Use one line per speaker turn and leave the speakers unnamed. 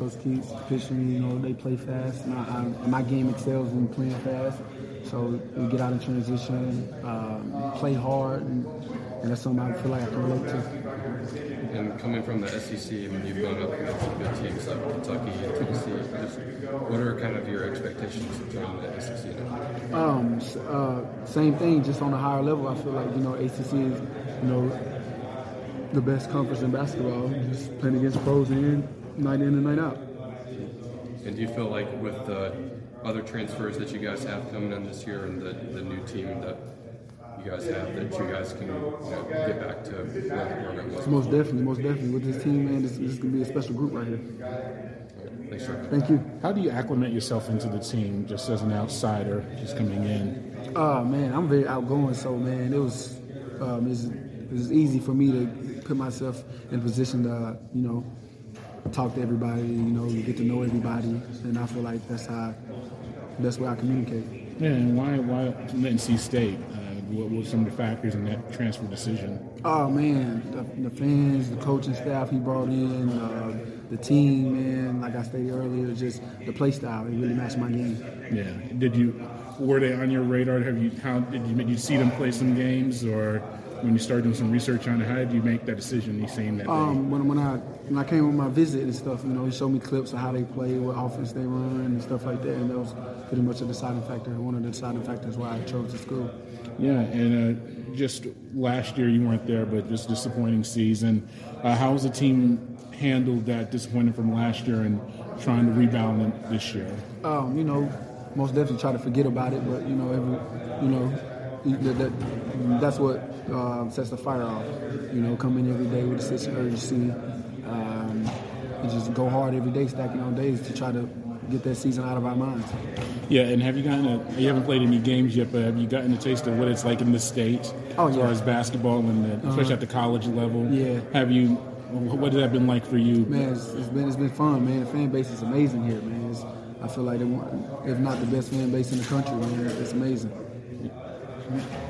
Coach Keatts pitching, you know, they play fast. And, I, I, my game excels in playing fast. So we get out in transition, um, play hard, and, and, that's something I feel like I can relate to.
And coming from the SEC, I mean, you've gone up against some good teams like Kentucky and Tennessee. Just what are kind of your expectations from the SEC now?
Um, uh, same thing, just on a higher level. I feel like you know ACC is, you know, the best conference in basketball. Just playing against pros in night in and night out.
And do you feel like with the other transfers that you guys have coming in this year and the, the new team that you guys have that you guys can you know, get back to where the program was?
Most definitely, most definitely. With this team, man, this, this is going to be a special group right here.
Thanks, sir.
Thank you.
How do you acclimate yourself into the team just as an outsider, just coming in?
Oh, man, I'm very outgoing, so, man, it was, um, it was, easy for me to put myself in a position to, you know, talk to everybody, you know, get to know everybody, and I feel like that's how, that's where I communicate.
Yeah, and why, why NC State? Uh, what were some of the factors in that transfer decision?
Oh man, the, the fans, the coaching staff he brought in, uh, the team, man. Like I stated earlier, just the play style. It really matched my game.
Yeah. Did you? Were they on your radar? Have you? How did you? Did you see them play some games, or when you started doing some research on it, how did you make that decision? You seen that?
Um, when when I when I came on my visit and stuff, you know, he showed me clips of how they play, what offense they run, and stuff like that, and that was pretty much a deciding factor. One of the deciding factors why I chose the school.
Yeah, and uh, just last year you weren't there, but just disappointing season. Uh, how has the team handled that disappointment from last year and trying to rebound this year?
Um, you know, most definitely try to forget about it, but you know, every, you know, that, that that's what uh, sets the fire off. You know, come in every day with a sense of urgency. Um, and just go hard every day, stacking on days to try to get that season out of our minds.
Yeah, and have you gotten a? You haven't played any games yet, but have you gotten a taste of what it's like in the states
oh,
as
yeah.
far as basketball and the, especially
Uh-huh.
at the college level?
Yeah.
Have you? What has that been like for you?
Man, it's, it's been it's been fun, man. The fan base is amazing here, man. It's, I feel like they want, if not the best fan base in the country, man. It's amazing. 嗯。